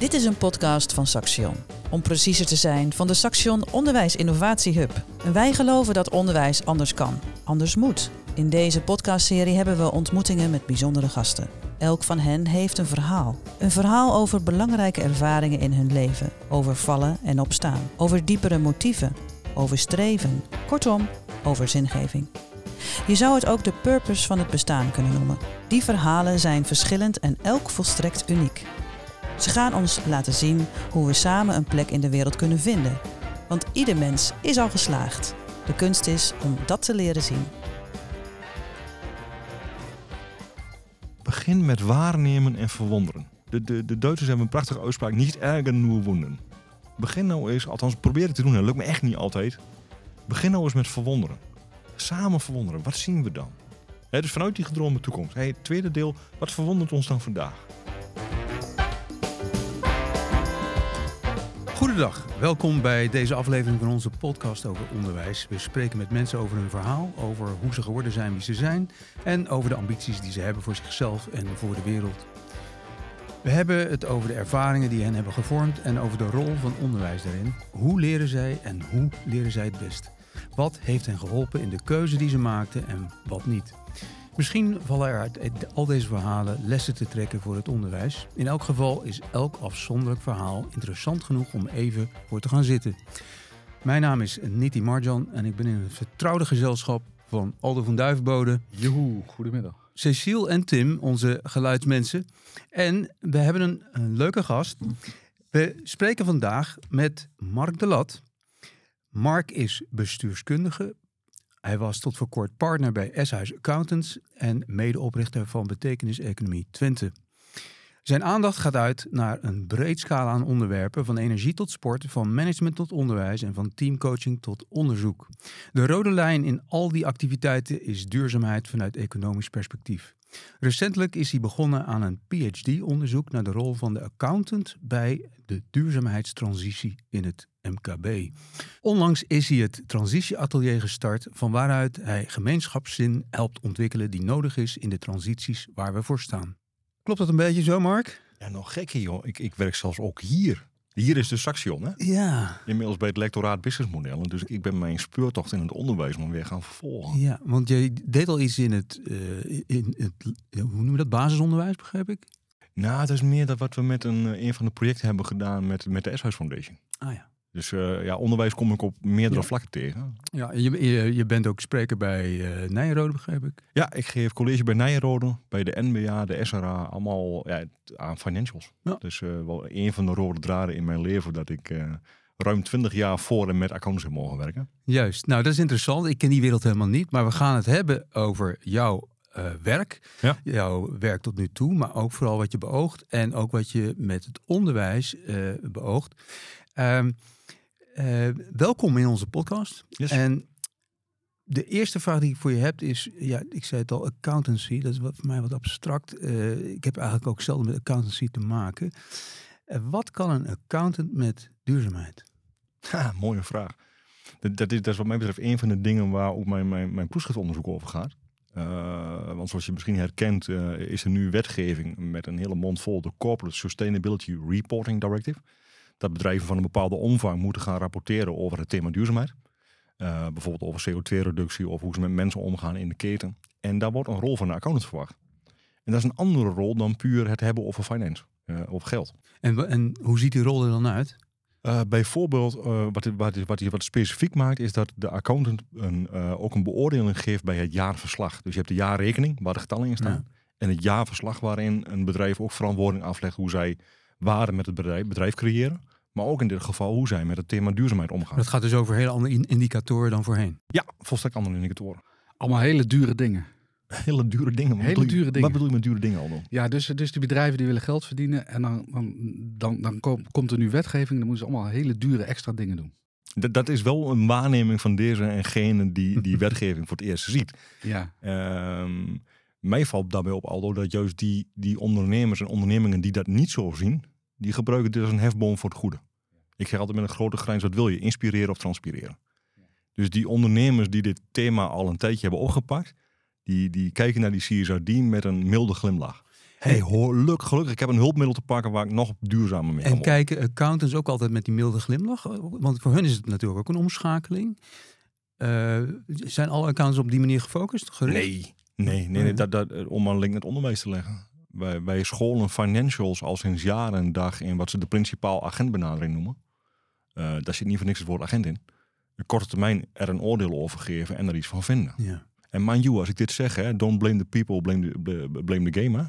Dit is een podcast van Saxion. Om preciezer te zijn, van de Saxion Onderwijs Innovatie Hub. Wij geloven dat onderwijs anders kan, anders moet. In deze podcastserie hebben we ontmoetingen met bijzondere gasten. Elk van hen heeft een verhaal. Een verhaal over belangrijke ervaringen in hun leven, over vallen en opstaan, over diepere motieven, over streven, kortom, over zingeving. Je zou het ook de purpose van het bestaan kunnen noemen. Die verhalen zijn verschillend en elk volstrekt uniek. Ze gaan ons laten zien hoe we samen een plek in de wereld kunnen vinden. Want ieder mens is al geslaagd. De kunst is om dat te leren zien. Begin met waarnemen en verwonderen. De, de, de Duitsers hebben een prachtige uitspraak, niet ergen, nur wonden. Begin nou eens, althans probeer het te doen, dat lukt me echt niet altijd. Begin nou eens met verwonderen. Samen verwonderen, wat zien we dan? He, dus vanuit die gedroomde toekomst. Hey, het tweede deel, wat verwondert ons dan vandaag? Goedendag, welkom bij deze aflevering van onze podcast over onderwijs. We spreken met mensen over hun verhaal, over hoe ze geworden zijn wie ze zijn en over de ambities die ze hebben voor zichzelf en voor de wereld. We hebben het over de ervaringen die hen hebben gevormd en over de rol van onderwijs daarin. Hoe leren zij en hoe leren zij het best? Wat heeft hen geholpen in de keuze die ze maakten en wat niet? Misschien vallen er uit al deze verhalen lessen te trekken voor het onderwijs. In elk geval is elk afzonderlijk verhaal interessant genoeg om even voor te gaan zitten. Mijn naam is Niti Marjan en ik ben in het vertrouwde gezelschap van Aldo van Duivenbode. Joehoe, goedemiddag. Cecile en Tim, onze geluidsmensen. En we hebben een, een leuke gast. We spreken vandaag met Mark de Lat. Mark is bestuurskundige, hij was tot voor kort partner bij S-Huis Accountants en medeoprichter van Betekenis Economie Twente. Zijn aandacht gaat uit naar een breed scala aan onderwerpen, van energie tot sport, van management tot onderwijs en van teamcoaching tot onderzoek. De rode lijn in al die activiteiten is duurzaamheid vanuit economisch perspectief. Recentelijk is hij begonnen aan een PhD-onderzoek naar de rol van de accountant bij de duurzaamheidstransitie in het MKB. Onlangs is hij het transitieatelier gestart, van waaruit hij gemeenschapszin helpt ontwikkelen die nodig is in de transities waar we voor staan. Klopt dat een beetje zo, Mark? Ja, nog gekker joh. Ik, ik werk zelfs ook hier. Hier is de Saxion, hè? Ja. Inmiddels bij het lectoraat businessmodellen. Dus ik ben mijn speurtocht in het onderwijs maar weer gaan vervolgen. Ja, want jij deed al iets in het, uh, in het hoe noem je dat, basisonderwijs, begrijp ik? Nou, het is meer dat wat we met een, eh, een van de projecten hebben gedaan met, met de S-Huis Foundation. Ah ja. Dus uh, ja, onderwijs kom ik op meerdere Ja. vlakken tegen. Ja, je, je, je bent ook spreker bij uh, Nijenrode, begrijp ik? Ja, ik geef college bij Nijenrode, bij de NBA, de SRA, allemaal ja, aan financials. Ja. Dus uh, wel een van de rode draden in mijn leven dat ik uh, ruim 20 jaar voor en met accountants heb mogen werken. Juist, nou dat is interessant. Ik ken die wereld helemaal niet, maar we gaan het hebben over jouw uh, werk, Ja. jouw werk tot nu toe, maar ook vooral wat je beoogt en ook wat je met het onderwijs uh, beoogt. Um, uh, welkom in onze podcast. Yes. En de eerste vraag die ik voor je heb is, ja, ik zei het al, accountancy. Dat is wat, voor mij wat abstract. Uh, ik heb eigenlijk ook zelden met accountancy te maken. Uh, wat kan een accountant met duurzaamheid? Ha, mooie vraag. Dat, dat, is, dat is wat mij betreft een van de dingen waar ook mijn, mijn, mijn proefschriftonderzoek over gaat. Uh, want zoals je misschien herkent, uh, is er nu wetgeving met een hele mond vol de Corporate Sustainability Reporting Directive. Dat bedrijven van een bepaalde omvang moeten gaan rapporteren over het thema duurzaamheid. Uh, bijvoorbeeld over CO2-reductie of hoe ze met mensen omgaan in de keten. En daar wordt een rol van de accountant verwacht. En dat is een andere rol dan puur het hebben over finance, uh, of geld. En, en hoe ziet die rol er dan uit? Uh, bijvoorbeeld, uh, wat, wat, wat, wat specifiek maakt, is dat de accountant een, uh, ook een beoordeling geeft bij het jaarverslag. Dus je hebt de jaarrekening, waar de getallen in staan. Ja. En het jaarverslag waarin een bedrijf ook verantwoording aflegt hoe zij waarde met het bedrijf, bedrijf creëren. Maar ook in dit geval hoe zij met het thema duurzaamheid omgaan. Dat gaat dus over hele andere indicatoren dan voorheen? Ja, volstrekt andere indicatoren. Allemaal hele dure dingen. Hele dure dingen. Wat hele je, dure dingen. Wat bedoel je met dure dingen al dan? Ja, dus, dus die bedrijven die willen geld verdienen. En dan, dan, dan, dan kom, komt er nu wetgeving. Dan moeten ze allemaal hele dure extra dingen doen. Dat, dat is wel een waarneming van deze engene die die wetgeving voor het eerst ziet. Ja. Um, mij valt daarbij op, Aldo, dat juist die, die ondernemers en ondernemingen die dat niet zo zien, die gebruiken dit als een hefboom voor het goede. Ik zeg altijd met een grote grijns, wat wil je? Inspireren of transpireren? Dus die ondernemers die dit thema al een tijdje hebben opgepakt, die, die kijken naar die CSRD met een milde glimlach. hey, hoor, luk, gelukkig, ik heb een hulpmiddel te pakken waar ik nog duurzamer mee kan En kijken accountants ook altijd met die milde glimlach? Want voor hun is het natuurlijk ook een omschakeling. Eh, zijn alle accountants op die manier gefocust? Gericht? Nee, nee, nee, nee dat, dat, om maar een link met onderwijs te leggen. Wij, wij scholen financials al sinds jaren en dag in wat ze de principaal agentbenadering noemen. Eh, daar zit niet voor niks het woord agent in. Een korte termijn er een oordeel over geven en er iets van vinden. Ja. En mind you, als ik dit zeg, hè, don't blame the people, blame the, bl- blame the game. Hè?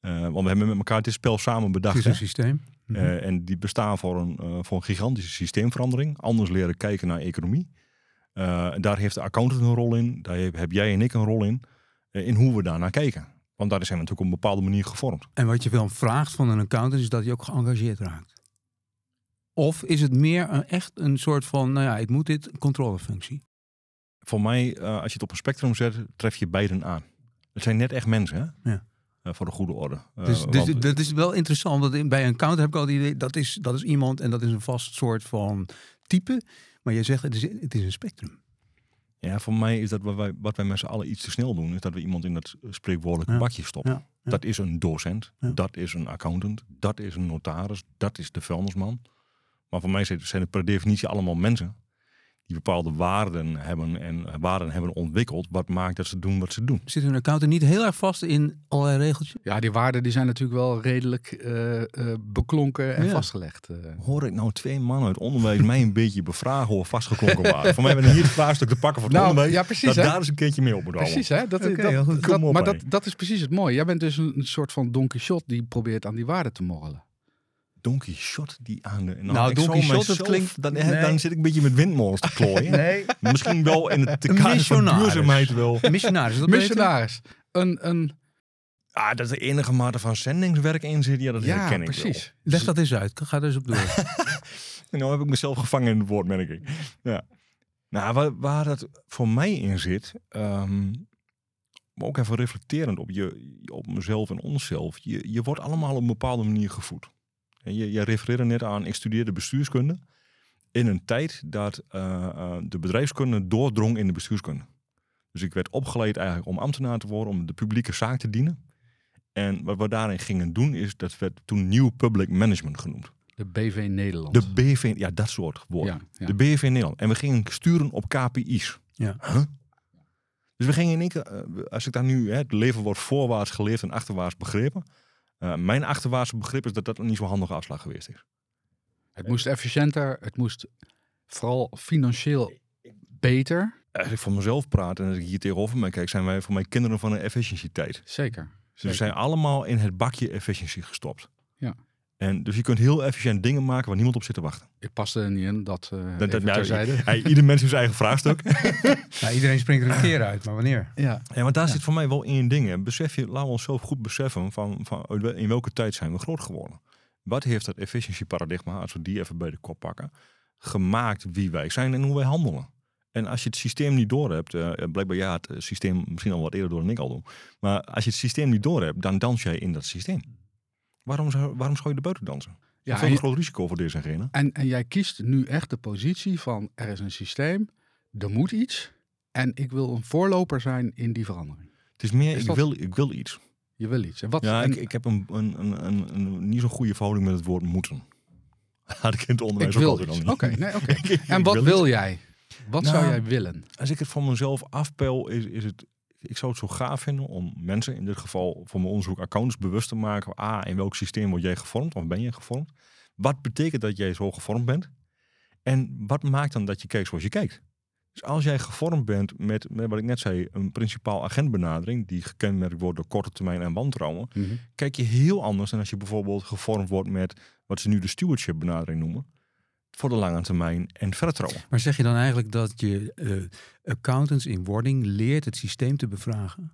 Eh, want we hebben met elkaar dit spel samen Het bedacht. is hè. een systeem. Mhm. Eh, en die bestaan voor een, voor een gigantische systeemverandering. Anders leren kijken naar economie. Daar heeft de accountant een rol in. Daar heb, heb jij en ik een rol in. in hoe we daarnaar kijken. Want daar zijn we natuurlijk op een bepaalde manier gevormd. En wat je wel vraagt van een accountant is dat hij ook geëngageerd raakt. Of is het meer een, echt een soort van, nou ja, ik moet dit, controlefunctie? Voor mij, eh, als je het op een spectrum zet, tref je beiden aan. Het zijn net echt mensen, hè? Ja. Eh, voor de goede orde. Eh, Dus, dus want- dat is wel interessant, want in- bij een accountant heb ik al het idee, dat is, dat is iemand en dat is een vast soort van type. Maar je zegt, het is, het is een spectrum. Ja, voor mij is dat wat wij, wat wij met z'n allen iets te snel doen, is dat we iemand in dat spreekwoordelijke Ja. bakje stoppen. Ja, ja. Dat is een docent, dat is een accountant, dat is een notaris, dat is de vuilnisman. Maar voor mij zijn zijn het per definitie allemaal mensen die bepaalde waarden hebben en waarden hebben ontwikkeld, wat maakt dat ze doen wat ze doen. Zit een accountant niet heel erg vast in allerlei regeltjes? Ja, die waarden die zijn natuurlijk wel redelijk eh, eh, beklonken en Ja. vastgelegd. eh. Hoor ik nou twee mannen uit onderwijs mij een beetje bevragen hoe vastgeklonken waren? voor mij hebben we hier het vraagstuk te pakken voor het Nou, onderwijs. ja, precies, dat hè? daar eens een keertje mee op moet houden. Precies, hè? Dat, dat, maar dat, dat is precies het mooie. Jij bent dus een, een soort van Don Quixote die probeert aan die waarden te morrelen. Don Quixote die aan de... Nou, ik Don Quixote, dat klinkt- Dan, nee. dan zit ik een beetje met windmolens te klooien. Nee. Misschien wel in het kader van duurzaamheid wel. Missionaris, is dat? Missionaris. Een, een, Ah, dat er enige mate van zendingswerk in zit, ja, dat ja, herken ik precies. Leg dat eens uit. Ga er eens op door. Nou heb ik mezelf gevangen in het woord, merk ik. Ja. Nou, waar, waar dat voor mij in zit, ehm, maar ook even reflecterend op, je, op mezelf en onszelf. Je, je wordt allemaal op een bepaalde manier gevoed. En je, je refereerde net aan, ik studeerde bestuurskunde in een tijd dat eh, eh, de bedrijfskunde doordrong in de bestuurskunde. Dus ik werd opgeleid eigenlijk om ambtenaar te worden, om de publieke zaak te dienen. En wat we daarin gingen doen, is dat werd toen New Public Management genoemd. De BV Nederland. De BV, ja, dat soort woorden. ja, ja. De BV Nederland. En we gingen sturen op KPI's. Ja. Huh? Dus we gingen in één keer, eh, als ik daar nu, hè, het leven wordt voorwaarts geleefd en achterwaarts begrepen. Eh, mijn achterwaartse begrip is dat dat een niet zo handige afslag geweest is. Het moest efficiënter. Het moest vooral financieel beter. Als ik voor mezelf praat en als ik hier tegenover mij kijk, zijn wij voor mij kinderen van een efficiëntietijd. Zeker. Dus we Zeker. zijn allemaal in het bakje efficiëntie gestopt. Ja. En dus je kunt heel efficiënt dingen maken waar niemand op zit te wachten. Ik paste er niet in. Dat, eh Dat, dat, nou, ieder mens heeft zijn eigen vraagstuk. Nou, iedereen springt er een keer uit, maar wanneer? Ja. Ja, want daar zit voor mij wel één ding. Hè. Besef je, laten we onszelf goed beseffen van, van in welke tijd zijn we groot geworden. Wat heeft dat efficiëntieparadigma, als we die even bij de kop pakken, gemaakt wie wij zijn en hoe wij handelen? En als je het systeem niet door hebt, eh, blijkbaar ja, het eh, systeem misschien al wat eerder door dan ik al doe. Maar als je het systeem niet door hebt, dan dans jij in dat systeem. Waarom waarom zou je er buiten dansen? Ja, Ja, veel en, te groot risico voor deze en en, en jij kiest nu echt de positie van er is een systeem, er moet iets. En ik wil een voorloper zijn in die verandering. Het is meer, Is ik, dat- wil, ik wil iets. Je wil iets. En wat, Ja, en, ik, ik heb een, een, een, een, een niet zo'n goede verhouding met het woord moeten. Had ik in het onderwijs ik ook altijd. Oké, nee, oké. En wat wil jij? Wat Nou, zou jij willen? Als ik het van mezelf afpel, is, is het... Ik zou het zo gaaf vinden om mensen, in dit geval voor mijn onderzoek accountants, bewust te maken. A, in welk systeem word jij gevormd of ben je gevormd? Wat betekent dat jij zo gevormd bent? En wat maakt dan dat je kijkt zoals je kijkt? Dus als jij gevormd bent met, met wat ik net zei, een principaal agentbenadering, die gekenmerkt wordt door korte termijn en wantrouwen, Mhm. kijk je heel anders dan als je bijvoorbeeld gevormd wordt met wat ze nu de stewardship benadering noemen. Voor de lange termijn en vertrouwen. Maar zeg je dan eigenlijk dat je eh, accountants in wording leert het systeem te bevragen?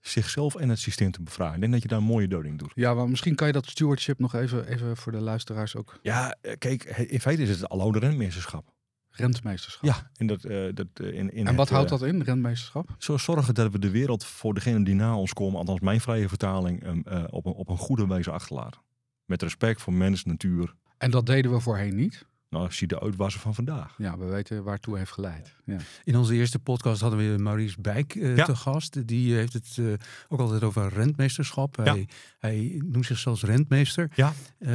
Zichzelf en het systeem te bevragen. Ik denk dat je daar een mooie duiding doet. Ja, maar misschien kan je dat stewardship nog even, even voor de luisteraars ook. Ja, eh, kijk, in feite is het aloude renmeesterschap. Rentmeesterschap. Ja, en dat, eh, dat in, in en wat het, houdt dat in, rentmeesterschap? Zo zorgen dat we de wereld voor degenen die na ons komen, althans mijn vrije vertaling, ehm, eh, op, een, op een goede wijze achterlaten. Met respect voor mens, natuur. En dat deden we voorheen niet. Nou, zie de uitwassen van vandaag. Ja, we weten waartoe heeft geleid. Ja. In onze eerste podcast hadden we Maurice Bijk eh, Ja. te gast. Die heeft het eh, ook altijd over rentmeesterschap. Ja. Hij, hij noemt zich zelfs rentmeester. Ja. Eh,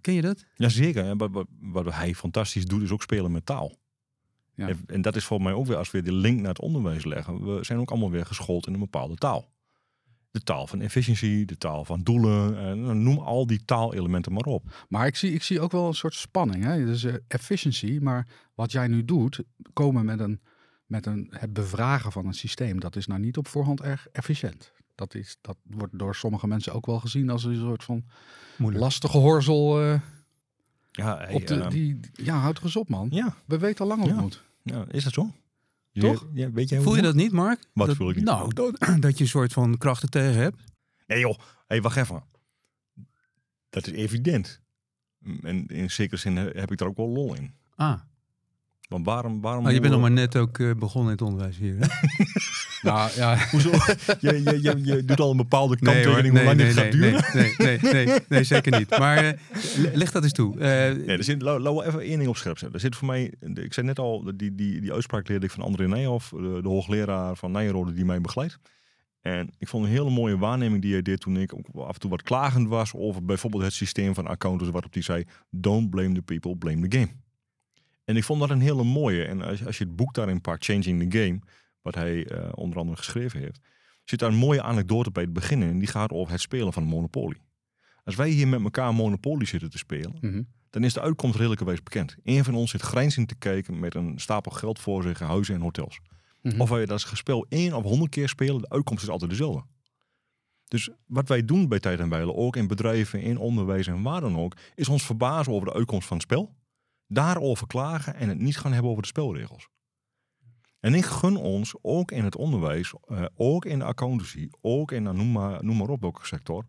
ken je dat? Jazeker. En wat, wat, wat hij fantastisch doet, is ook spelen met taal. Ja. En, en dat is voor mij ook weer, als we de link naar het onderwijs leggen, we zijn ook allemaal weer geschoold in een bepaalde taal. De taal van efficiëntie, de taal van doelen, en noem al die taalelementen maar op. Maar ik zie, ik zie ook wel een soort spanning. Hè? Dus eh, efficiency, maar wat jij nu doet, komen met, een, met een, het bevragen van een systeem, dat is nou niet op voorhand erg efficiënt. Dat, is, dat wordt door sommige mensen ook wel gezien als een soort van Moeilijk. lastige horzel. eh, Ja, hey, op de, eh, die, ja, houd er eens op man. ja, We weten al lang hoe het Ja. moet. ja, is dat zo? Toch? Ja, weet jij hoe Voel je dat niet, Mark? Wat dat, voel ik niet? Nou, dat, dat je een soort van krachten tegen hebt. Nee joh, hey, wacht even. Dat is evident. En in zekere zin heb ik daar ook wel lol in. Ah, Want waarom... waarom maar je bent nog maar net ook eh, begonnen in het onderwijs hier. Nou ja, Hoezo? je, je, je, je doet al een bepaalde Nee, kanttekening hoe lang nee, dit nee, gaat duren. nee, nee, nee, nee, nee, zeker niet. Maar eh, leg dat eens toe. Eh, Nee, er zit, laten we even één ding op scherp zetten. Er zit voor mij, ik zei net al, die, die, die uitspraak leerde ik van André Nijhoff, de, de hoogleraar van Nijrode die mij begeleidt. En ik vond een hele mooie waarneming die hij deed toen ik ook af en toe wat klagend was over bijvoorbeeld het systeem van accountants, waarop hij zei, don't blame the people, blame the game. En ik vond dat een hele mooie. En als, als je het boek daarin pakt, Changing the Game, wat hij eh, onder andere geschreven heeft, zit daar een mooie anekdote bij het begin in. En die gaat over het spelen van Monopoly. Als wij hier met elkaar Monopoly zitten te spelen, mhm. dan is de uitkomst redelijkerwijs bekend. Eén van ons zit grijnzend te kijken met een stapel geld voor zich, huizen en hotels. Mhm. Of wij dat spel één of honderd keer spelen, de uitkomst is altijd dezelfde. Dus wat wij doen bij tijd en wijle, ook in bedrijven, in onderwijs en waar dan ook, is ons verbazen over de uitkomst van het spel. Daarover klagen en het niet gaan hebben over de spelregels. En ik gun ons ook in het onderwijs, eh, ook in de accountancy, ook in, nou, noem, maar, noem maar op welke sector.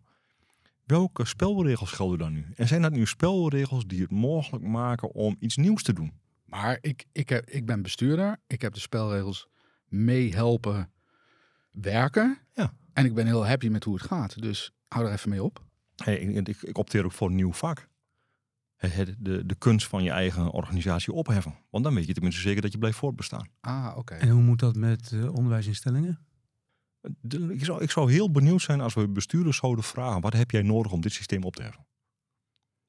Welke spelregels gelden dan nu? En zijn dat nu spelregels die het mogelijk maken om iets nieuws te doen? Maar ik, ik, heb, ik ben bestuurder. Ik heb de spelregels mee helpen werken. Ja. En ik ben heel happy met hoe het gaat. Dus hou er even mee op. Hey, ik, ik, ik opteer ook voor een nieuw vak. Het, het- de, de kunst van je eigen organisatie opheffen. Want dan weet je tenminste zeker dat je blijft voortbestaan. Ah, oké. en hoe moet dat met eh, onderwijsinstellingen? De- ik, zou, ik zou heel benieuwd zijn als we bestuurders zouden vragen... wat heb jij nodig om dit systeem op te heffen?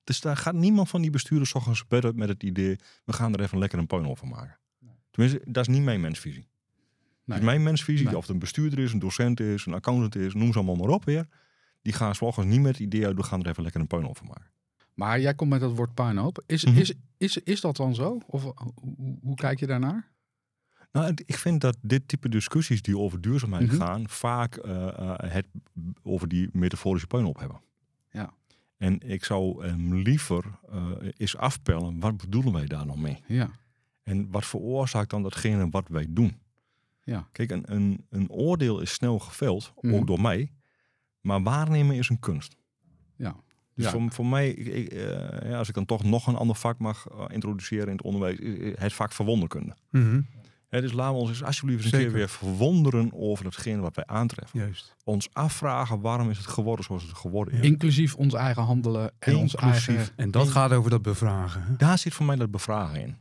Dus daar gaat niemand van die bestuurders ochtends bedden met het idee... we gaan er even lekker een puin over maken. Tenminste, dat is niet mijn mensvisie. Nee. Dus mijn mensvisie, Nee. of het een bestuurder is, een docent is, een accountant is... noem ze allemaal maar op weer. Die gaan 's ochtends niet met het idee uit... we gaan er even lekker een puin over maken. Maar jij komt met dat woord puinhoop. Is, Mhm. is, is, is dat dan zo? Of hoe, hoe- kijk je daarnaar? Nou, ik vind dat dit type discussies die over duurzaamheid Mhm. gaan, vaak eh, eh, het over die metaforische puinhoop hebben. Ja. En ik zou hem liever eh eens afpellen, wat bedoelen wij daar nog mee? Ja. En wat veroorzaakt dan datgene wat wij doen? Ja. Kijk, een, een, een oordeel is snel geveld, Mhm. ook door mij. Maar waarnemen is een kunst. Ja. Dus Ja. voor, voor mij, ik, eh, ja, als ik dan toch nog een ander vak mag eh, introduceren in het onderwijs, is het vak verwonderkunde. Mhm, Hè, dus laten we ons eens alsjeblieft eens een Zeker. keer weer verwonderen over datgene wat wij aantreffen. Juist. Ons afvragen waarom is het geworden zoals het geworden is. Inclusief ons eigen handelen en ons Inclusief. eigen... En dat En- gaat over dat bevragen. Hè? Daar zit voor mij dat bevragen in.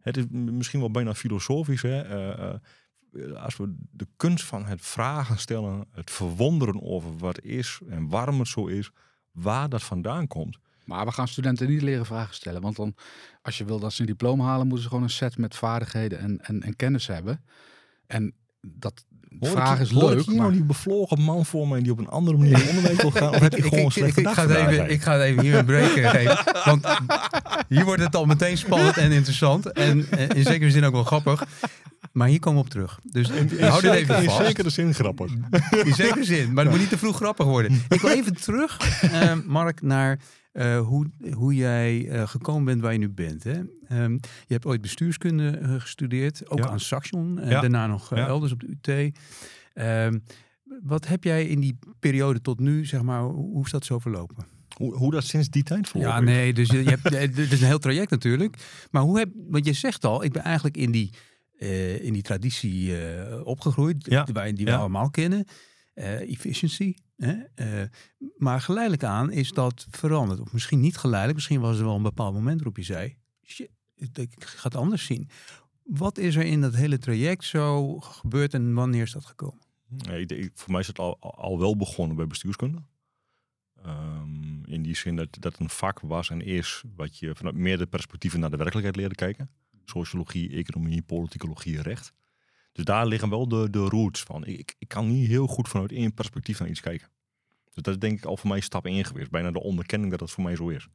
Het is misschien wel bijna filosofisch. Hè? eh, eh, als we de kunst van het vragen stellen, het verwonderen over wat is en waarom het zo is, waar dat vandaan komt. Maar we gaan studenten niet leren vragen stellen. Want dan, als je wil dat ze een diploma halen, moeten ze gewoon een set met vaardigheden en, en, en kennis hebben. En dat Hoor vraag ik, is hoor ik leuk, hier maar nou die bevlogen man voor mij die op een andere manier in onderwijs wil gaan? Of heb je gewoon een slechte ik, dag ga even, ik ga het even hier een break geven. Want hier wordt het al meteen spannend en interessant. En in zekere zin ook wel grappig. Maar hier komen we op terug. Dus hou dit even in vast. zekere zin grappig. In zekere zin. Maar het moet niet te vroeg grappig worden. Ik wil even terug, eh, Mark, naar eh, hoe, hoe jij eh, gekomen bent waar je nu bent. Hè? Ehm, je hebt ooit bestuurskunde gestudeerd, ook Ja. aan Saxion. en Ja. daarna nog Ja. elders op de UT. Ehm, wat heb jij in die periode tot nu, zeg maar, hoe is dat zo verlopen? Hoe, hoe dat sinds die tijd verlopen Ja, nee, dus je, je hebt, het is een heel traject natuurlijk. Maar hoe heb, want je zegt al, ik ben eigenlijk in die, eh, in die traditie eh, opgegroeid, Ja, die, wij- die we allemaal kennen. Eh, efficiency, Hè? Maar geleidelijk aan is dat veranderd. Of misschien niet geleidelijk. Misschien was er wel een bepaald moment waarop je zei... Shit, ik ga het anders zien. Wat is er in dat hele traject zo gebeurd en wanneer is dat gekomen? Ik voor mij is het al, al wel begonnen bij bestuurskunde. Ehm, in die zin dat dat een vak was en is wat je vanuit meerdere perspectieven naar de werkelijkheid leerde kijken. Sociologie, economie, politicologie, recht. Dus daar liggen wel de, de roots van. Ik, ik kan niet heel goed vanuit één perspectief naar iets kijken. Dus dat is denk ik al voor mij stap één geweest. Bijna de onderkenning dat dat voor mij zo is.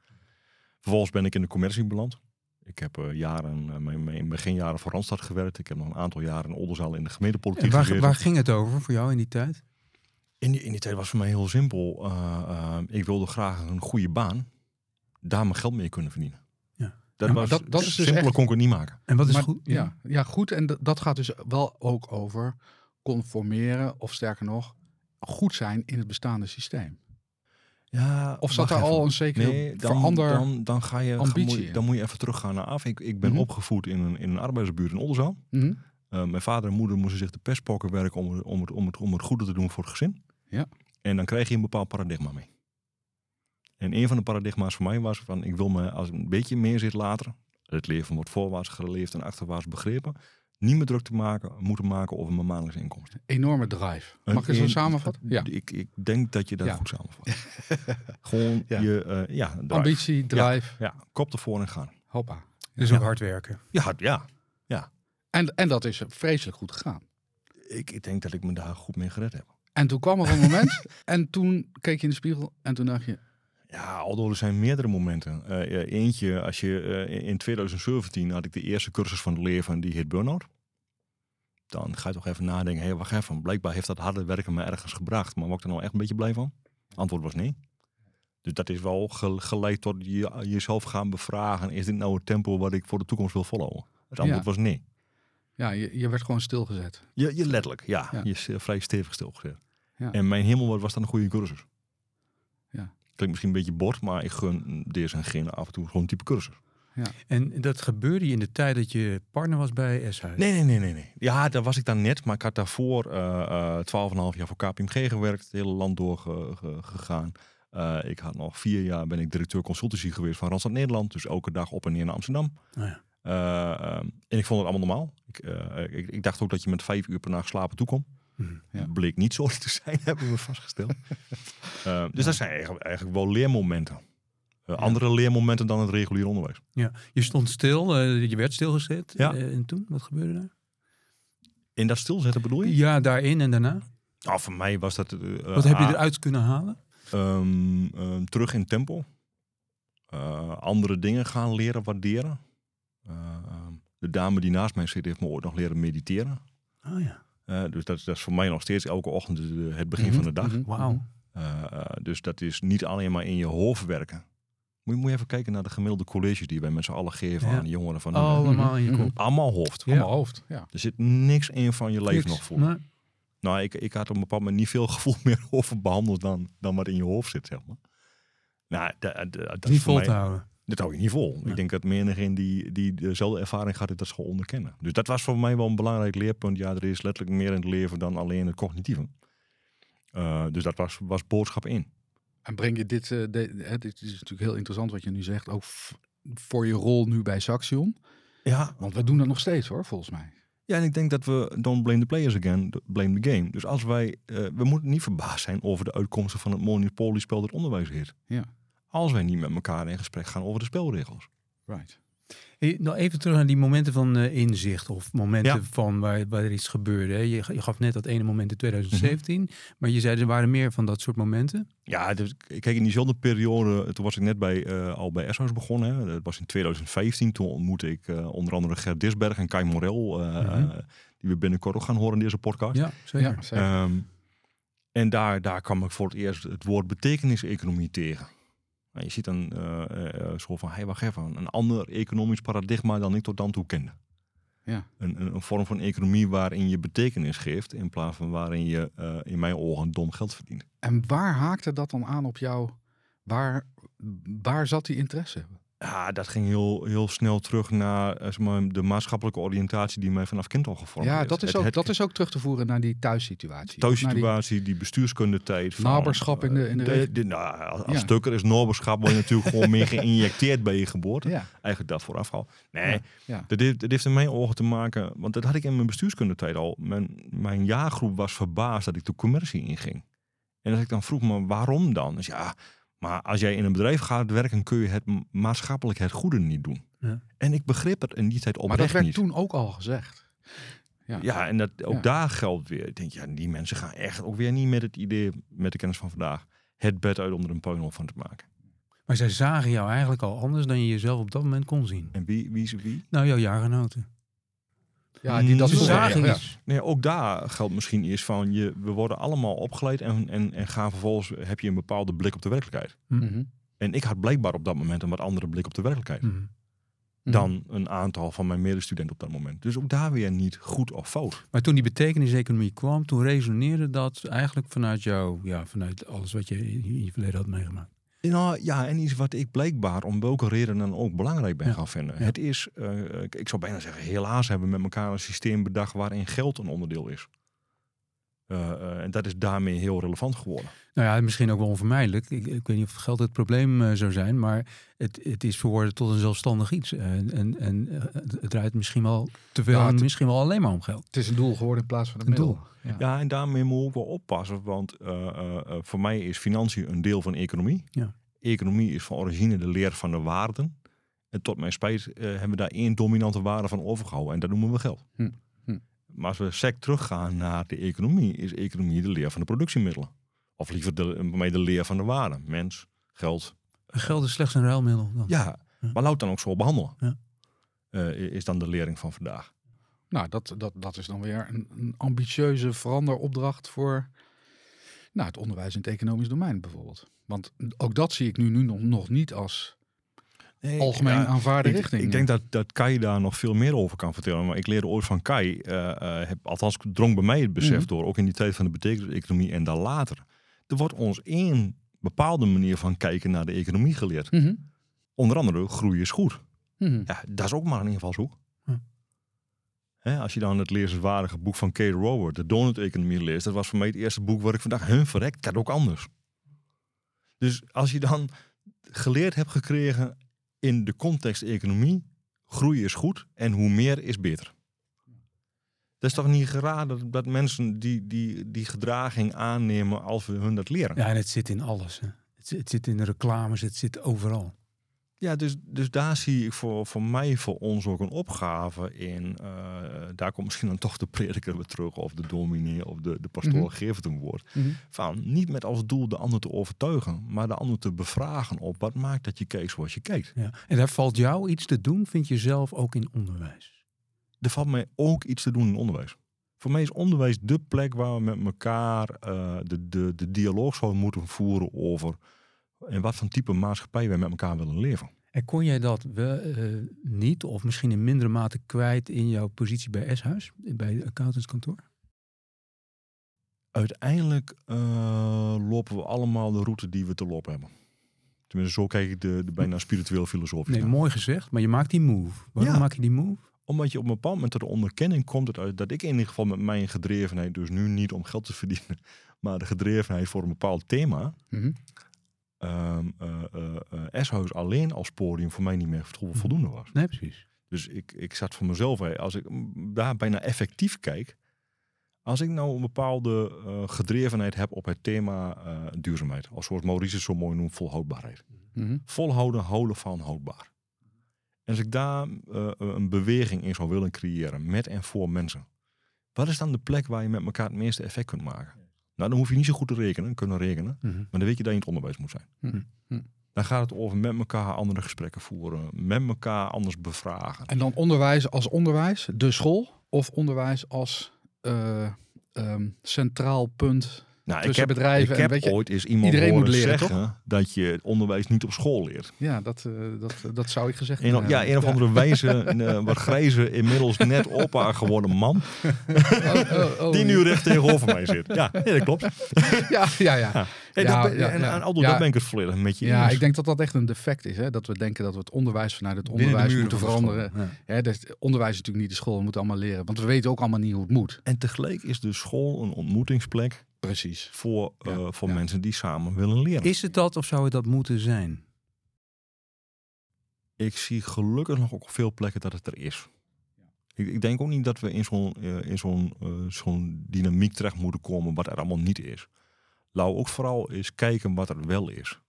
Vervolgens ben ik in de commercie beland. Ik heb eh, jaren, eh, mijn, mijn beginjaren voor Randstad gewerkt. Ik heb nog een aantal jaren in Oldenzaal in de gemeentepolitiek En waar, gezeten. waar ging het over voor jou in die tijd? In die, in die tijd was voor mij heel simpel. Uh, uh, ik wilde graag een goede baan. Daar mijn geld mee kunnen verdienen. Dat Ja, maar was, dat- dat is dus simpeler echt- kon ik het niet maken. En wat is Maar- goed? Ja, ja, goed. En dat gaat dus wel ook over conformeren, of sterker nog, goed zijn in het bestaande systeem. Ja, Of zat daar al een zekere nee, dan, verander... dan, dan, ga je, ambitie moet, je- in? dan moet je even teruggaan naar af. Ik, ik ben Mhm. opgevoed in een, in een arbeidersbuurt in Oldenzaal. Mhm. Uh, mijn vader en moeder moesten zich de pestpokken werken om, het- om, het, om, het, om het goede te doen voor het gezin. Ja. En dan krijg je een bepaald paradigma mee. En een van de paradigma's voor mij was van ik wil me als een beetje meer zit later, het leven wordt voorwaarts geleefd en achterwaarts begrepen, niet meer druk te maken, moeten maken over mijn maandelijkse inkomsten. Enorme drive. Mag ik het zo samenvatten? Ja. Ik, ik denk dat je dat Ja. goed samenvat. Gewoon Ja. je eh, ja, drive. Ambitie, drive, Ja, kop ervoor en gaan. hoppa. Dus ook hard werken. Ja, ja. En, en dat is vreselijk goed gegaan. Ik, ik denk dat ik me daar goed mee gered heb. En toen kwam er een moment en toen keek je in de spiegel en toen dacht je, Ja, er zijn meerdere momenten. Eh, ja, eentje, als je eh, in 2017 had ik de eerste cursus van het leven die heet Burnout. Dan ga je toch even nadenken, hé, wacht even, blijkbaar heeft dat harde werken me ergens gebracht. Maar word ik er nou echt een beetje blij van? Antwoord was nee. Dus dat is wel ge- geleid tot je, jezelf gaan bevragen. Is dit nou het tempo wat ik voor de toekomst wil volhouden? Het antwoord Ja. was nee. ja, je, je werd gewoon stilgezet. Je, je letterlijk, ja. Ja. Je is eh, vrij stevig stilgezet. Ja. En mijn hemel was dan een goede cursus. Ja. Klinkt misschien een beetje bord, maar ik gun deze en gene af en toe gewoon een type cursus. En dat gebeurde je in de tijd dat je partner was bij S. Nee, nee, nee, nee, nee. Ja, daar was ik dan net, maar ik had daarvoor eh eh 12,5 jaar voor KPMG gewerkt, het hele land doorgegaan. Eh ik had nog vier jaar ben ik directeur consultancy geweest van Randstad Nederland, dus elke dag op en neer naar Amsterdam. Oh ja. Eh, ehm, en ik vond het allemaal normaal. Ik, eh, ik, ik dacht ook dat je met vijf uur per nacht slapen toekomt. Mhm. Ja. Bleek niet zo te zijn, hebben we vastgesteld. Eh, dus dat zijn eigenlijk, eigenlijk wel leermomenten. Eh, Andere leermomenten dan het regulier onderwijs. Ja, je stond stil, eh, je werd stilgezet. Ja. En toen, wat gebeurde daar? In dat stilzetten bedoel je? Ja, daarin en daarna. Nou, voor mij was dat... Wat heb je ah, eruit kunnen halen? Ehm, ehm, terug in tempo. Andere dingen gaan leren waarderen. Ehm, de dame die naast mij zit heeft me ooit nog leren mediteren. Oh ja, Eh, dus dat, is- dat is voor mij nog steeds elke ochtend de- het begin Mhm, van de dag. mhm. wauw. Eh, eh, dus dat is niet alleen maar in je hoofd werken. Moet je, moet je even kijken naar de gemiddelde colleges die wij met z'n allen geven Ja. aan de jongeren van nu. Allemaal in je Mhm. kop. Allemaal hoofd. Ja. Allemaal hoofd. Ja. Er zit niks in van je leven nog voor. Nee. Nou, ik, ik had op een bepaald moment niet veel gevoel meer over behandeld dan, dan wat in je hoofd zit, zeg maar. Nou, da- da- dat is Niet voor vol mij- te houden. Dat hou je niet vol. Ik denk dat menigeen die, die dezelfde ervaring gaat, dat gewoon onderkennen. Dus dat was voor mij wel een belangrijk leerpunt. Ja, er is letterlijk meer in het leven dan alleen het cognitieve. Eh, dus dat was, was boodschap in. En breng je dit, de, hè, dit is natuurlijk heel interessant wat je nu zegt, ook voor je rol nu bij Saxion. Ja, Want we doen dat nog steeds hoor, volgens mij. ja, en ik denk dat we don't blame the players again, blame the game. Dus als wij, eh, we moeten niet verbaasd zijn over de uitkomsten van het monopoliespel dat onderwijs heet. Ja. Als wij niet met elkaar in gesprek gaan over de spelregels. Right. Nou even terug naar die momenten van eh, inzicht of momenten Ja. van waar, waar er iets gebeurde. hè. Je, je gaf net dat ene moment in 2017, Mhm. maar je zei er waren meer van dat soort momenten. Ja, dus, kijk, in diezelfde periode, toen was ik net bij, eh, al bij Essos begonnen. Hè. Dat was in 2015. Toen ontmoette ik eh, onder andere Gert Disberg en Kai Morel. eh, Mhm. die we binnenkort ook gaan horen in deze podcast. Ja, zeker. Ja, zeker. Ehm, en daar, daar kwam ik voor het eerst het woord betekeniseconomie tegen. Nou, je ziet dan eh, eh, eh, zo van, hey, wacht even, een ander economisch paradigma dan ik tot dan toe kende. Ja. Een, een, een vorm van economie waarin je betekenis geeft, in plaats van waarin je in mijn ogen dom geld verdient. En waar haakte dat dan aan op jou? Waar, waar zat die interesse? Ja, dat ging heel, heel snel terug naar eh, zeg maar, de maatschappelijke oriëntatie die mij vanaf kind al gevormd Ja, heeft. dat is, ook, het- dat is ook terug te voeren naar die thuissituatie. thuissituatie, die bestuurskundetijd. van, Naberschap in de- in de eh, de- nou, als Ja. stukker is naberschap word je natuurlijk gewoon meer geïnjecteerd bij je geboorte. Die- ja, Eigenlijk dat voorafval. Nee, Ja, ja. Dat, heeft, dat heeft in mijn ogen te maken, want dat had ik in mijn bestuurskundetijd al. Mijn, mijn jaargroep was verbaasd dat ik de commercie inging. En als ik dan vroeg me waarom dan? Dus ja, maar als jij in een bedrijf gaat werken, kun je het maatschappelijk het goede niet doen. Ja. En ik begreep het in die tijd maar dat oprecht werd niet. toen ook al gezegd. Ja, Ja, en dat, ook Ja. daar geldt weer. Ik denk, ja, die mensen gaan echt ook weer niet met het idee, met de kennis van vandaag, het bed uit onder een puinhoop van te maken. Maar zij zagen jou eigenlijk al anders dan je jezelf op dat moment kon zien. En wie, wie is wie? Nou, jouw jaargenoten. Ja die, dat is zagen ja. iets. Nee, ook daar geldt misschien eerst van, je, we worden allemaal opgeleid en, en, en gaan vervolgens, heb je een bepaalde blik op de werkelijkheid. Mhm. En ik had blijkbaar op dat moment een wat andere blik op de werkelijkheid Mhm. Mhm. dan een aantal van mijn medestudenten op dat moment. Dus ook daar weer niet goed of fout. Maar toen die betekeniseconomie kwam, toen resoneerde dat eigenlijk vanuit jou, ja, vanuit alles wat je in je verleden had meegemaakt. Nou ja, en iets wat ik blijkbaar om welke reden dan ook belangrijk ben Ja. gaan vinden. Ja. Het is, eh, ik- ik zou bijna zeggen, helaas hebben we met elkaar een systeem bedacht waarin geld een onderdeel is. Eh, eh, en dat is daarmee heel relevant geworden. Nou ja, misschien ook wel onvermijdelijk. Ik, ik weet niet of het geld het probleem eh, zou zijn, maar het, het is verworden tot een zelfstandig iets. En, en, en het draait misschien wel te veel, Ja, en misschien wel alleen maar om geld. Het is een doel geworden in plaats van een Een middel. doel. Ja. Ja, en daarmee moet ik ook wel oppassen, want eh, eh, eh, voor mij is financiën een deel van economie. Ja. Economie is van origine de leer van de waarden. En tot mijn spijt hebben we daar één dominante waarde van overgehouden en dat noemen we geld. Hm. Maar als we sec teruggaan naar de economie, is economie de leer van de productiemiddelen. Of liever de, de leer van de waarden. Mens, geld. Geld is slechts een ruilmiddel. Dan. Ja, Ja. maar laat dan ook zo behandelen. Ja. Eh, is dan de lering van vandaag. Nou, dat, dat, dat is dan weer een, een ambitieuze veranderopdracht voor nou, het onderwijs in het economisch domein bijvoorbeeld. Want ook dat zie ik nu, nu nog, nog niet als algemeen Ja, aanvaarde ik, richting. ik denk dat, dat Kai daar nog veel meer over kan vertellen. Maar ik leerde ooit van Kai, eh, eh, heb, althans drong bij mij het besef Mhm. door, ook in die tijd van de betekenis-economie en dan later. Er wordt ons één bepaalde manier van kijken naar de economie geleerd. Mhm. Onder andere groei is goed. Mhm. Ja, dat is ook maar een invalshoek. Hè, als je dan het lezerswaardige boek van Kate Rower, de donut-economie leest, dat was voor mij het eerste boek waar ik vandaag, hun verrekt, dat ook anders. Dus als je dan geleerd hebt gekregen in de context economie, groei is goed en hoe meer is beter. Dat is toch niet geraden dat, mensen die, die, die gedraging aannemen als we hun dat leren. Ja, en het zit in alles. Hè. Het, het zit in de reclames, het zit overal. Ja, dus, dus daar zie ik voor, voor mij, voor ons ook een opgave in. eh, daar komt misschien dan toch de prediker weer terug, of de dominee, of de, de pastoor, Mhm. geef het een woord. Mhm. Van niet met als doel de ander te overtuigen, maar de ander te bevragen op wat maakt dat je kijkt zoals je kijkt. Ja. En daar valt jou iets te doen, vind je zelf ook in onderwijs. Er valt mij ook iets te doen in onderwijs. Voor mij is onderwijs de plek waar we met elkaar eh, de, de, de dialoog zouden moeten voeren over en wat voor type maatschappij wij met elkaar willen leven. En kon jij dat wel, eh, niet, of misschien in mindere mate kwijt in jouw positie bij S-huis, bij het accountantskantoor? uiteindelijk eh, lopen we allemaal de route die we te lopen hebben. Tenminste, zo kijk ik de, de bijna spiritueel filosofie. Nee, mooi gezegd, maar je maakt die move. Waarom Ja. maak je die move? Omdat je op een bepaald moment tot de onderkenning komt het uit dat ik in ieder geval met mijn gedrevenheid, dus nu niet om geld te verdienen, maar de gedrevenheid voor een bepaald thema, Mhm. Eh, eh, eh, S-huis alleen als podium voor mij niet meer vol- voldoende was. Nee, precies. Dus ik, ik zat voor mezelf, als ik daar bijna effectief kijk, als ik nou een bepaalde eh, gedrevenheid heb op het thema eh, duurzaamheid, of zoals Maurice het zo mooi noemt, volhoudbaarheid. Mhm. Volhouden, houden van houdbaar. En als ik daar eh, een beweging in zou willen creëren, met en voor mensen, wat is dan de plek waar je met elkaar het meeste effect kunt maken? Nou, dan hoef je niet zo goed te rekenen, kunnen rekenen, Mhm. maar dan weet je dat je in het onderwijs moet zijn. Mhm. Mhm. Dan gaat het over met elkaar andere gesprekken voeren, met elkaar anders bevragen. En dan onderwijs als onderwijs, de school, of onderwijs als eh, ehm, centraal punt Nou, ik heb, bedrijven ik en heb weet je, ooit eens iemand iedereen horen moet leren, zeggen dat je het onderwijs niet op school leert. Ja, dat, eh, dat, dat zou ik gezegd hebben. ja, een of andere wijze, een, eh, wat grijze, inmiddels net opa geworden man, Oh, oh, oh, die nu recht tegenover mij zit. Ja, nee, dat klopt. Ja, ja, ja. Hey, Ja, dat ben- ja, en ja. en Aldo, Ja. daar ben ik het volledig met je Ja, eens. ik denk dat dat echt een defect is. Hè? Dat we denken dat we het onderwijs vanuit het onderwijs moeten veranderen. Ja. Hè, dus onderwijs is natuurlijk niet de school, we moeten allemaal leren. Want we weten ook allemaal niet hoe het moet. En tegelijk is de school een ontmoetingsplek Precies. voor, eh, Ja, voor ja. mensen die samen willen leren. Is het dat of zou het dat moeten zijn? ik zie gelukkig nog ook op veel plekken dat het er is. Ik, ik denk ook niet dat we in zo'n eh, in zo'n eh, zo'n dynamiek terecht moeten komen wat er allemaal niet is. We ook vooral eens kijken wat er wel is.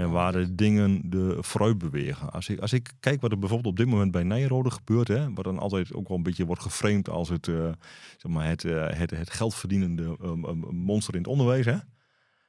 En waar de dingen de vooruit bewegen. Als ik, als ik kijk wat er bijvoorbeeld op dit moment bij Nijrode gebeurt, hè, wat dan altijd ook wel een beetje wordt geframed als het, eh, zeg maar het, eh, het, het geldverdienende um, um, monster in het onderwijs. Hè.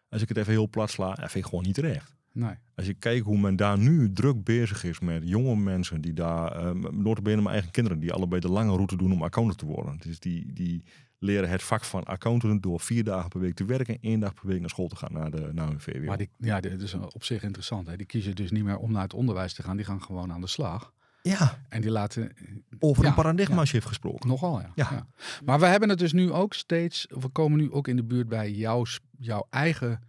Als ik het even heel plat sla, vind ik gewoon niet terecht. Nee. Als je kijkt hoe men daar nu druk bezig is met jonge mensen die daar, um, notabene mijn eigen kinderen, die allebei de lange route doen om accountant te worden. Dus die, die leren het vak van accountant door vier dagen per week te werken, één dag per week naar school te gaan, naar, de, naar hun VWO. Maar die, ja, dit is op zich interessant. Hè? Die kiezen dus niet meer om naar het onderwijs te gaan. Die gaan gewoon aan de slag. ja, En die laten over Ja, een paradigma-shift gesproken. nogal, ja. Ja. Maar we hebben het dus nu ook steeds. We komen nu ook in de buurt bij jouw, jouw eigen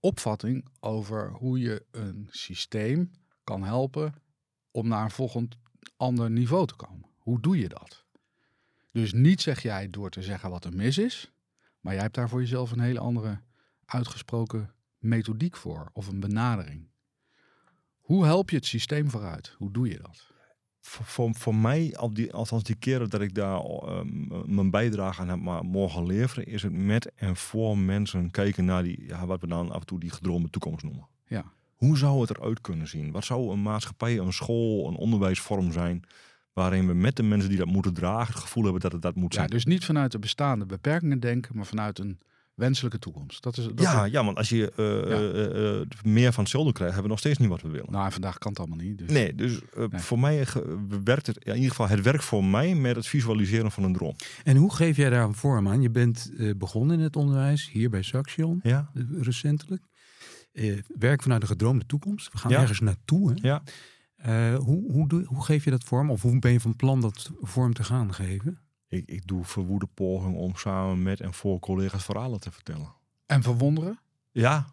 opvatting over hoe je een systeem kan helpen om naar een volgend ander niveau te komen. Hoe doe je dat? Dus niet zeg jij door te zeggen wat er mis is, maar jij hebt daar voor jezelf een hele andere uitgesproken methodiek voor of een benadering. Hoe help je het systeem vooruit? Hoe doe je dat? Voor, mij, al die, althans die keren dat ik daar um, mijn bijdrage aan heb maar mogen leveren, is het met en voor mensen kijken naar die, ja, wat we dan af en toe die gedroomde toekomst noemen. Ja. Hoe zou het eruit kunnen zien? Wat zou een maatschappij, een school, een onderwijsvorm zijn waarin we met de mensen die dat moeten dragen het gevoel hebben dat het dat moet Ja, zijn? dus niet vanuit de bestaande beperkingen denken, maar vanuit een wenselijke toekomst. Dat is, dat ja, is- ja, want als je eh, Ja. eh, eh, meer van hetzelfde krijgt, hebben we nog steeds niet wat we willen. nou, en vandaag kan het allemaal niet. Dus. Nee, dus Nee. voor mij werkt het, ja, in ieder geval het werkt voor mij met het visualiseren van een droom. En hoe geef jij daar een vorm aan? Je bent eh, begonnen in het onderwijs, hier bij Saxion, Ja, recentelijk. Eh, werk vanuit de gedroomde toekomst. We gaan Ja. ergens naartoe. Hè? ja. Eh, hoe, hoe, doe, hoe geef je dat vorm? Of hoe ben je van plan dat vorm te gaan geven? Ik, ik doe verwoede pogingen om samen met en voor collega's verhalen te vertellen. En verwonderen? Ja.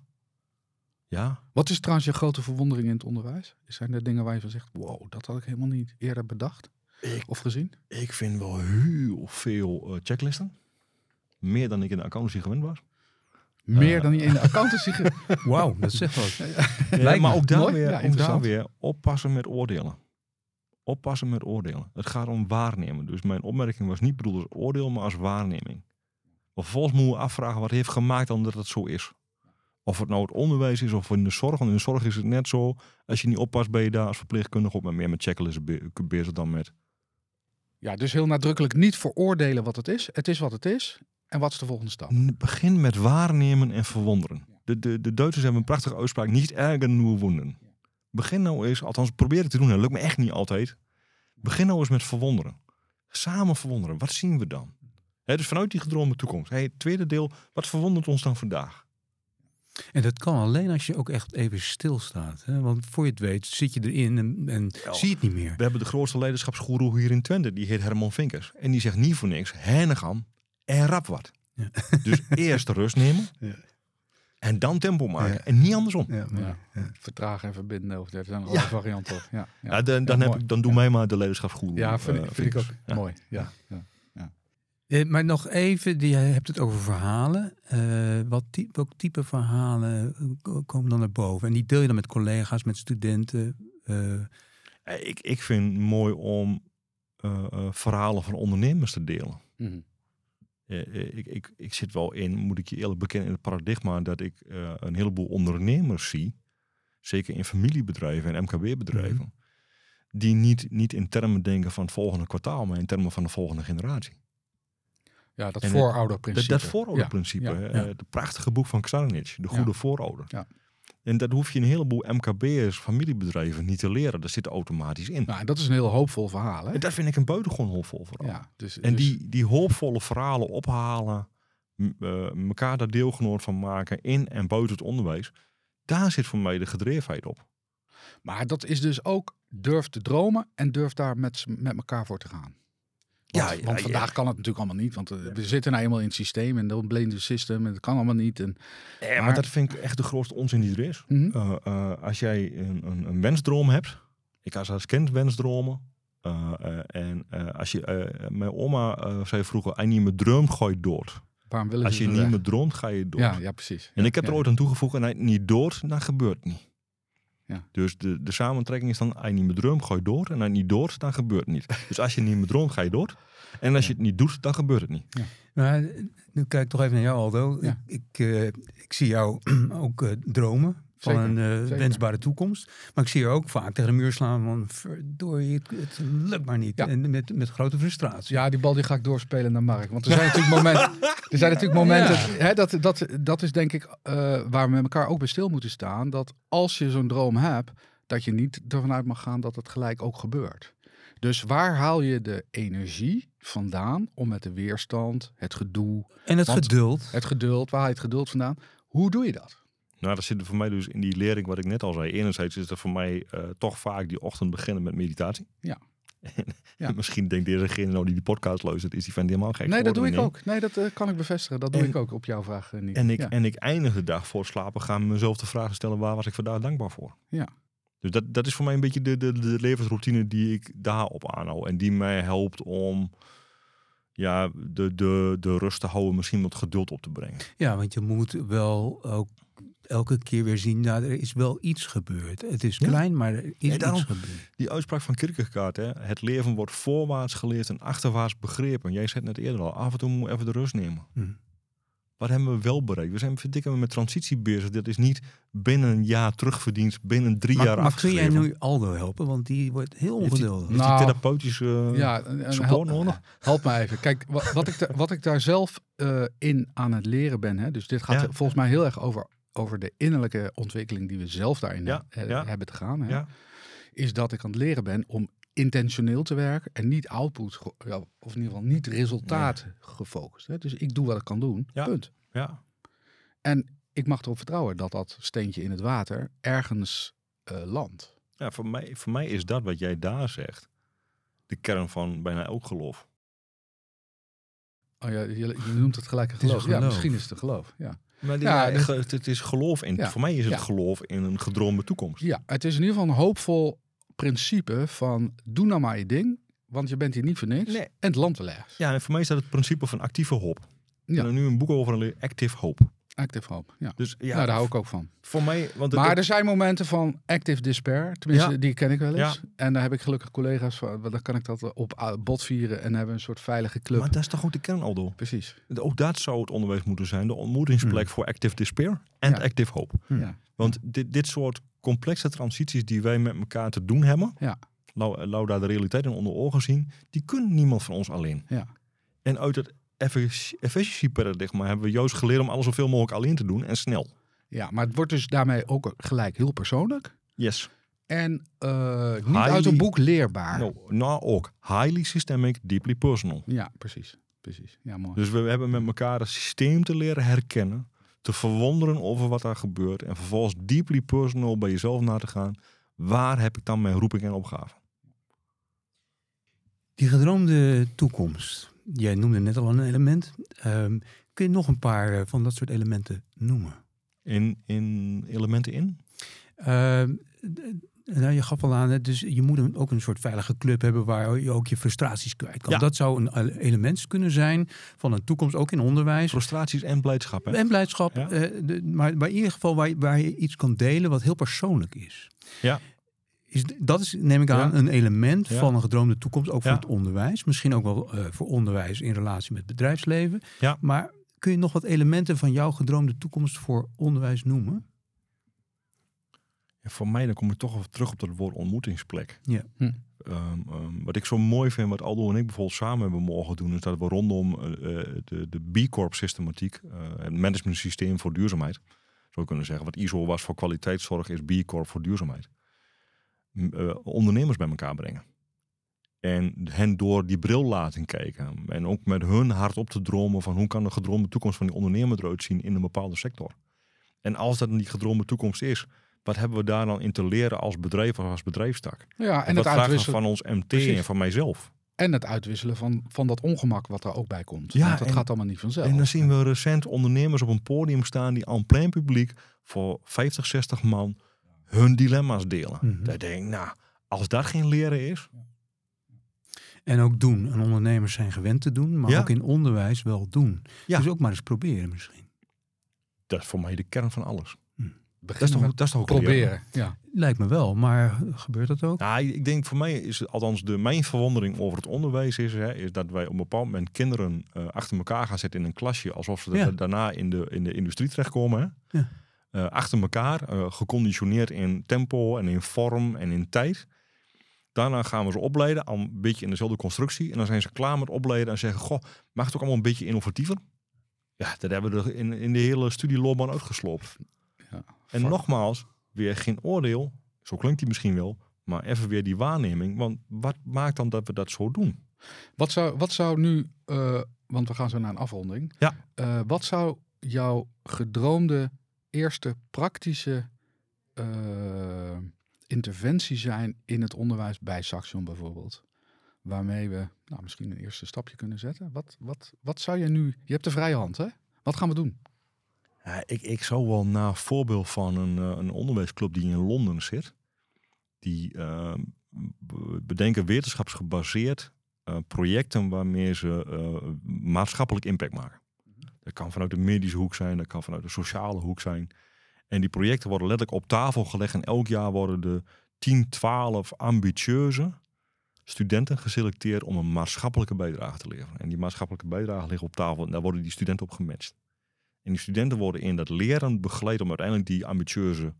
Ja. Wat is trouwens je grote verwondering in het onderwijs? Zijn er dingen waar je van zegt, wow, dat had ik helemaal niet eerder bedacht Ik, of gezien? ik vind wel heel veel eh, checklisten. Meer dan ik in de accountancy gewend was. Meer Eh. dan je in de accountancy... Wauw, dat zegt wat. Lijkt maar ook daar, weer, ook daar weer oppassen met oordelen. Oppassen met oordelen. Het gaat om waarnemen. Dus mijn opmerking was niet bedoeld als oordeel, maar als waarneming. Maar vervolgens moeten we afvragen wat heeft gemaakt dan dat het zo is. Of het nou het onderwijs is of in de zorg. Want in de zorg is het net zo. Als je niet oppast ben je daar als verpleegkundige ook maar meer met checklisten be- bezig dan met... Ja, dus heel nadrukkelijk niet veroordelen wat het is. Het is wat het is. En wat is de volgende stap? Begin met waarnemen en verwonderen. De, de, de Duitsers hebben een prachtige uitspraak. Niet ergen, nur wonden. Begin nou eens, althans probeer het te doen. Dat lukt me echt niet altijd. Begin nou eens met verwonderen. Samen verwonderen. Wat zien we dan? Hè, dus vanuit die gedroomde toekomst. Hey, het tweede deel. Wat verwondert ons dan vandaag? En dat kan alleen als je ook echt even stilstaat. Hè? Want voor je het weet zit je erin en, en Ja. zie je het niet meer. We hebben de grootste leiderschapsgoeroe hier in Twente. Die heet Herman Vinkers. En die zegt niet voor niks. Hennegam en rap wat. Ja. Dus eerst rust nemen. Ja. En dan tempo maken. Ja. En niet andersom. Ja, Ja. ja. Vertragen en verbinden. Of er zijn Ja. allerlei varianten. Ja, ja. Ja, dan, dan, heb ik, dan doe mij maar de leiderschapsgoeroe. Ja, vind, ik- eh, vind ik ook mooi. Ja, ja. Eh, maar nog even, die- je hebt het over verhalen. Eh, wat ty- welk type verhalen ko- komen dan naar boven? En die deel je dan met collega's, met studenten. Ik, ik vind het mooi om eh, eh, verhalen van ondernemers te delen. Mhm. Ik, ik, ik zit wel in, moet ik je eerlijk bekennen, in het paradigma dat ik eh, een heleboel ondernemers zie. Zeker in familiebedrijven en MKB-bedrijven. Mhm. Die niet, niet in termen denken van het volgende kwartaal, maar in termen van de volgende generatie. Ja, dat voorouderprincipe. Dat, dat voorouderprincipe. Ja, ja. eh, Het prachtige boek van Xaranic, De Goede. Voorouder. Ja. En dat hoef je een heleboel MKB'ers, familiebedrijven niet te leren. Dat zit automatisch in. Nou, en dat is een heel hoopvol verhaal. Hè? En dat vind ik een buitengewoon hoopvol verhaal. Ja, dus, En dus- die, die hoopvolle verhalen ophalen eh, elkaar daar deelgenoot van maken in en buiten het onderwijs. Daar zit voor mij de gedrevenheid op. Maar dat is dus ook durf te dromen en durf daar met, met elkaar voor te gaan. Want, Ja, want vandaag kan het natuurlijk allemaal niet. Want eh, we zitten nou eenmaal in het systeem en dan blame the system en dat kan allemaal niet. En, Ja, maar Maar- dat vind ik echt de grootste onzin die er is. Mhm. Eh, eh, als jij een, een, een wensdroom hebt, ik als als kind wensdromen. en als je, mijn oma zei vroeger, als je niet meer droomt, ga je dood. Als je niet meer droomt, ga je dood. Ja, ja, precies. En ik heb ja. er ooit aan toegevoegd, en je niet dood, dan gebeurt het niet. Ja. Dus de, de samentrekking is dan, als je niet meer droomt, ga je dood. En als je niet dood, dan gebeurt het niet. Dus als je niet meer droomt, ga je dood. En als je het niet doet, dan gebeurt het niet. Maar eh, nu kijk ik toch even naar jou, Aldo. Ja. Ik, ik, eh, ik zie jou ook eh, dromen van Zeker, een eh, wensbare toekomst. Maar ik zie je ook vaak tegen de muur slaan van verdorie, het, het lukt maar niet. Ja. En met, met grote frustratie. Ja, die bal die ga ik doorspelen naar Mark. Want er zijn natuurlijk momenten. Er zijn natuurlijk momenten. Hè, dat, dat, dat is denk ik eh, waar we met elkaar ook bij stil moeten staan. Dat als je zo'n droom hebt, dat je niet ervan uit mag gaan dat het gelijk ook gebeurt. Dus waar haal je de energie vandaan om met de weerstand, het gedoe, En het geduld. het geduld, waar haal je het geduld vandaan? Hoe doe je dat? Nou, dat zit er voor mij dus in die lering wat ik net al zei. Enerzijds is er voor mij eh, toch vaak die ochtend beginnen met meditatie. Ja. En Ja. Misschien denkt dezegene nou die die podcast luistert, is die van helemaal gek Nee, dat doe ik ook. Nee, dat eh, kan ik bevestigen. Dat doe En- ik ook op jouw vraag, eh, niet. En ik, Ja. en ik eindig de dag voor slapen gaan mezelf de vraag stellen, waar was ik vandaag dankbaar voor? Ja. Dus dat, dat is voor mij een beetje de, de, de levensroutine die ik daarop aanhoud. En die mij helpt om ja, de, de, de rust te houden, misschien wat geduld op te brengen. Ja, want je moet wel ook elke keer weer zien, nou, er is wel iets gebeurd. Het is Ja. klein, maar er is Ja, daarom- iets gebeurd. Die uitspraak van Kierkegaard, hè, het leven wordt voorwaarts geleerd en achterwaarts begrepen. Jij zei het net eerder al, af en toe moet je even de rust nemen. Hm. Wat hebben we wel bereikt? We zijn verdikken met transitie bezig. Dat is niet binnen een jaar terugverdiend, binnen drie Maar, jaar maar kun jij afgeschreven. nu Aldo helpen? Want die wordt heel ongeduldig. Heeft die Nou, therapeutische Ja, en- en support help, nodig? help me even. Kijk, wat, wat, ik, da- wat ik daar zelf eh, in aan het leren ben, hè, dus dit gaat Ja. volgens mij heel erg over, over de innerlijke ontwikkeling die we zelf daarin Ja, eh, ja. hebben te gaan, hè, Ja. is dat ik aan het leren ben om intentioneel te werken en niet output, of in ieder geval niet resultaat gefocust. Hè. Dus ik doe wat ik kan doen, Ja. punt. Ja. En ik mag erop vertrouwen dat dat steentje in het water ergens eh, landt. Ja, voor mij, voor mij is dat wat jij daar zegt de kern van bijna elk geloof. Oh ja, je, je noemt het gelijk een Het is een geloof. Ja, geloof. misschien is het een geloof. Ja. Maar Ja, ge- het, het is geloof in. Ja. Voor mij is het Ja. geloof in een gedroomde toekomst. Ja, het is in ieder geval een hoopvol principe van doe nou maar je ding, want je bent hier niet voor niks Nee. en het land ergens. Ja, en voor mij is dat het principe van actieve hoop. Ik Ja. heb er nu een boek over gelezen, Active Hope. Active hoop, ja. Dus ja, nou, daar hou ik ook van. voor mij... Want het- Maar er zijn momenten van active despair, tenminste Ja. die ken ik wel eens. Ja. En daar heb ik gelukkig collega's van, dan kan ik dat op uh, bot vieren en hebben we een soort veilige club. maar dat is toch ook de kern, Aldo? Precies. Ook dat zou het onderwijs moeten zijn. De ontmoetingsplek voor active despair en Ja. active hope. Hm. Ja. Want dit, dit soort complexe transities die wij met elkaar te doen hebben, Ja. lau, lau daar de realiteit in onder ogen zien, die kunnen niemand van ons alleen. Ja. En uit het efficiency paradigma hebben we juist geleerd om alles zoveel mogelijk alleen te doen en snel. Ja, maar het wordt dus daarmee ook gelijk heel persoonlijk. Yes. En eh, niet Highly- uit een boek leerbaar. Nou, nou ook. Highly systemic, deeply personal. Ja, precies. Precies. Ja, mooi. Dus we hebben met elkaar een systeem te leren herkennen, te verwonderen over wat daar gebeurt en vervolgens deeply personal bij jezelf na te gaan. Waar heb ik dan mijn roeping en opgave? Die gedroomde toekomst. Jij noemde net al een element. Ehm, kun je nog een paar eh, van dat soort elementen noemen? In, in elementen in? Ehm, nou, je gaf al aan, dus je moet een, ook een soort veilige club hebben waar je ook je frustraties kwijt kan. Ja. Dat zou een ele- element kunnen zijn van een toekomst, ook in onderwijs. Frustraties en blijdschap. Hè? En blijdschap, Ja. eh, de- maar, maar in ieder geval waar, waar je iets kan delen wat heel persoonlijk is. Ja. Is, dat is, neem ik aan, Ja. een element Ja. van een gedroomde toekomst, ook voor het onderwijs. Misschien ook wel eh, voor onderwijs in relatie met het bedrijfsleven. Ja. Maar kun je nog wat elementen van jouw gedroomde toekomst voor onderwijs noemen? Ja, voor mij dan kom ik toch even terug op dat woord ontmoetingsplek. Ja. Hm. Ehm, ehm, wat ik zo mooi vind, wat Aldo en ik bijvoorbeeld samen hebben mogen doen, is dat we rondom eh, eh, de, de B Corp systematiek, eh, het management systeem voor duurzaamheid, zou je kunnen zeggen, wat ISO was voor kwaliteitszorg, is B Corp voor duurzaamheid. Eh, ondernemers bij elkaar brengen. En hen door die bril laten kijken. En ook met hun hart op te dromen van hoe kan de gedroomde toekomst van die ondernemer eruit zien in een bepaalde sector. En als dat die gedroomde toekomst is, wat hebben we daar dan in te leren als bedrijf of als bedrijfstak? Ja, en het uitwisselen, van ons MT Precies. en van mijzelf. en het uitwisselen van, van dat ongemak wat er ook bij komt. Ja, Want dat en- gaat allemaal niet vanzelf. En dan zien we recent ondernemers op een podium staan die aan plein publiek voor 50, 60 man hun dilemma's delen. Mhm. Daar denk ik, nou, als dat geen leren is, En ook doen. En ondernemers zijn gewend te doen, maar Ja. ook in onderwijs wel doen. Ja. Dus ook maar eens proberen misschien. dat is voor mij de kern van alles. Dat is toch, dat is toch ook proberen. Ja. Lijkt me wel, maar gebeurt dat ook? Nou, ik denk voor mij is het- althans de mijn verwondering over het onderwijs is, hè, is dat wij op een bepaald moment kinderen eh, achter elkaar gaan zetten in een klasje, alsof ze Ja. da- daarna in de, in de industrie terechtkomen. Hè? Ja. Eh, achter elkaar, eh, geconditioneerd in tempo en in vorm en in tijd. Daarna gaan we ze opleiden, al een beetje in dezelfde constructie. En dan zijn ze klaar met opleiden en zeggen, goh, mag het ook allemaal een beetje innovatiever? Ja, dat hebben we er in, in de hele studieloopbaan uitgesloopt. Ja. En nogmaals, weer geen oordeel. Zo klinkt die misschien wel. Maar even weer die waarneming. Want wat maakt dan dat we dat zo doen? Wat zou, wat zou nu, eh, want we gaan zo naar een afronding. Ja. Wat zou jouw gedroomde eerste praktische eh, interventie zijn in het onderwijs bij Saxion bijvoorbeeld? Waarmee we nou, misschien een eerste stapje kunnen zetten. Wat, wat, wat zou je nu, je hebt de vrije hand hè? Wat gaan we doen? Ja, ik, ik zou wel na voorbeeld van een, eh, een onderwijsclub die in Londen zit. Die eh, be- bedenken wetenschapsgebaseerd eh, projecten waarmee ze maatschappelijk impact maken. Dat kan vanuit de medische hoek zijn, dat kan vanuit de sociale hoek zijn. En die projecten worden letterlijk op tafel gelegd. En elk jaar worden de 10, 12 ambitieuze studenten geselecteerd om een maatschappelijke bijdrage te leveren. En die maatschappelijke bijdrage ligt op tafel en daar worden die studenten op gematcht. En die studenten worden in dat leren begeleid om uiteindelijk die ambitieuze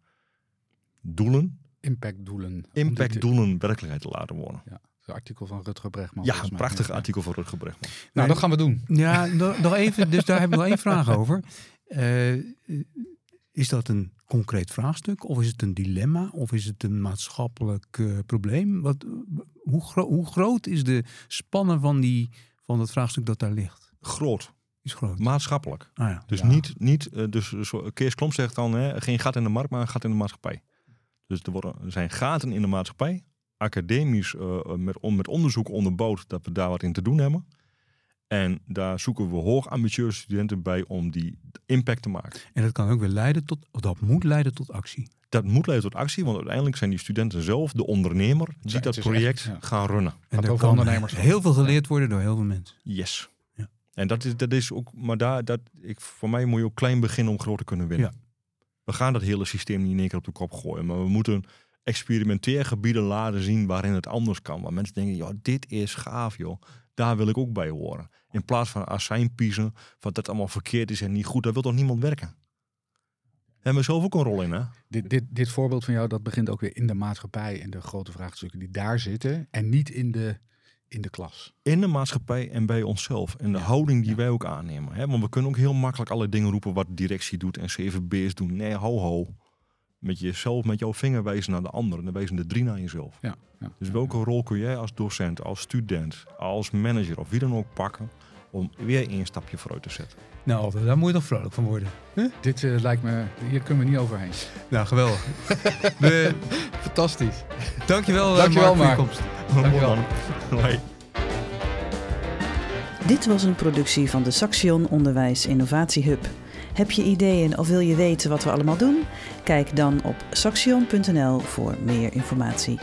doelen, Impactdoelen. Impactdoelen, werkelijkheid te laten worden. Ja, artikel van Rutger Bregman. Ja, een prachtig Ja. artikel van Rutger Bregman. Nou, dat gaan we doen. Ja, nog, nog even, dus daar heb ik nog één vraag over. Eh, is dat een concreet vraagstuk? Of is het een dilemma? Of is het een maatschappelijk eh, probleem? Wat, hoe, gro- hoe groot is de spanne van, die, van dat vraagstuk dat daar ligt? Groot, Is groot. maatschappelijk. Ah ja. Dus Ja. niet, niet eh, dus zo, Kees Klomp zegt dan, hè, geen gat in de markt, maar een gat in de maatschappij. Dus er, worden, er zijn gaten in de maatschappij, academisch eh, met, on- met onderzoek onderbouwd dat we daar wat in te doen hebben. En daar zoeken we hoog ambitieuze studenten bij om die impact te maken. En dat kan ook weer leiden tot, of dat moet leiden tot actie. Dat moet leiden tot actie, want uiteindelijk zijn die studenten zelf de ondernemer die dat project echt, ja. gaan runnen. En er over kan ondernemerschap. heel veel geleerd worden door heel veel mensen. Yes. Ja. En dat is, dat is ook, maar daar, dat, ik, voor mij moet je ook klein beginnen om groot te kunnen winnen. Ja. We gaan dat hele systeem niet in één keer op de kop gooien, maar we moeten experimenteergebieden laten zien waarin het anders kan. Waar mensen denken, ja, dit is gaaf, joh. Daar wil ik ook bij horen. In plaats van azijnpiezen, van dat allemaal verkeerd is en niet goed, daar wil toch niemand werken? Hebben we zelf ook een rol in, hè? Dit, dit, dit voorbeeld van jou, dat begint ook weer in de maatschappij en de grote vraagstukken die daar zitten. En niet in de, in de klas. in de maatschappij en bij onszelf. En de houding die ja. wij ook aannemen. Hè? Want we kunnen ook heel makkelijk alle dingen roepen wat directie doet en CVB's doen. Nee, ho ho. Met jezelf, met jouw vinger wijzen naar de ander. En dan wijzen de drie naar jezelf. Ja, ja. Dus welke rol kun jij als docent, als student, als manager of wie dan ook pakken om weer één stapje vooruit te zetten? Nou, daar moet je toch vrolijk van worden. Dit eh, lijkt me, hier kunnen we niet overheen. Nou, geweldig. We, Fantastisch. dankjewel, eh, Dankjewel, Mark, voor je komst. Dankjewel. Hoi. Dit was een productie van de Saxion Onderwijs Innovatie Hub. Heb je ideeën of wil je weten wat we allemaal doen? Kijk dan op saxion.nl voor meer informatie.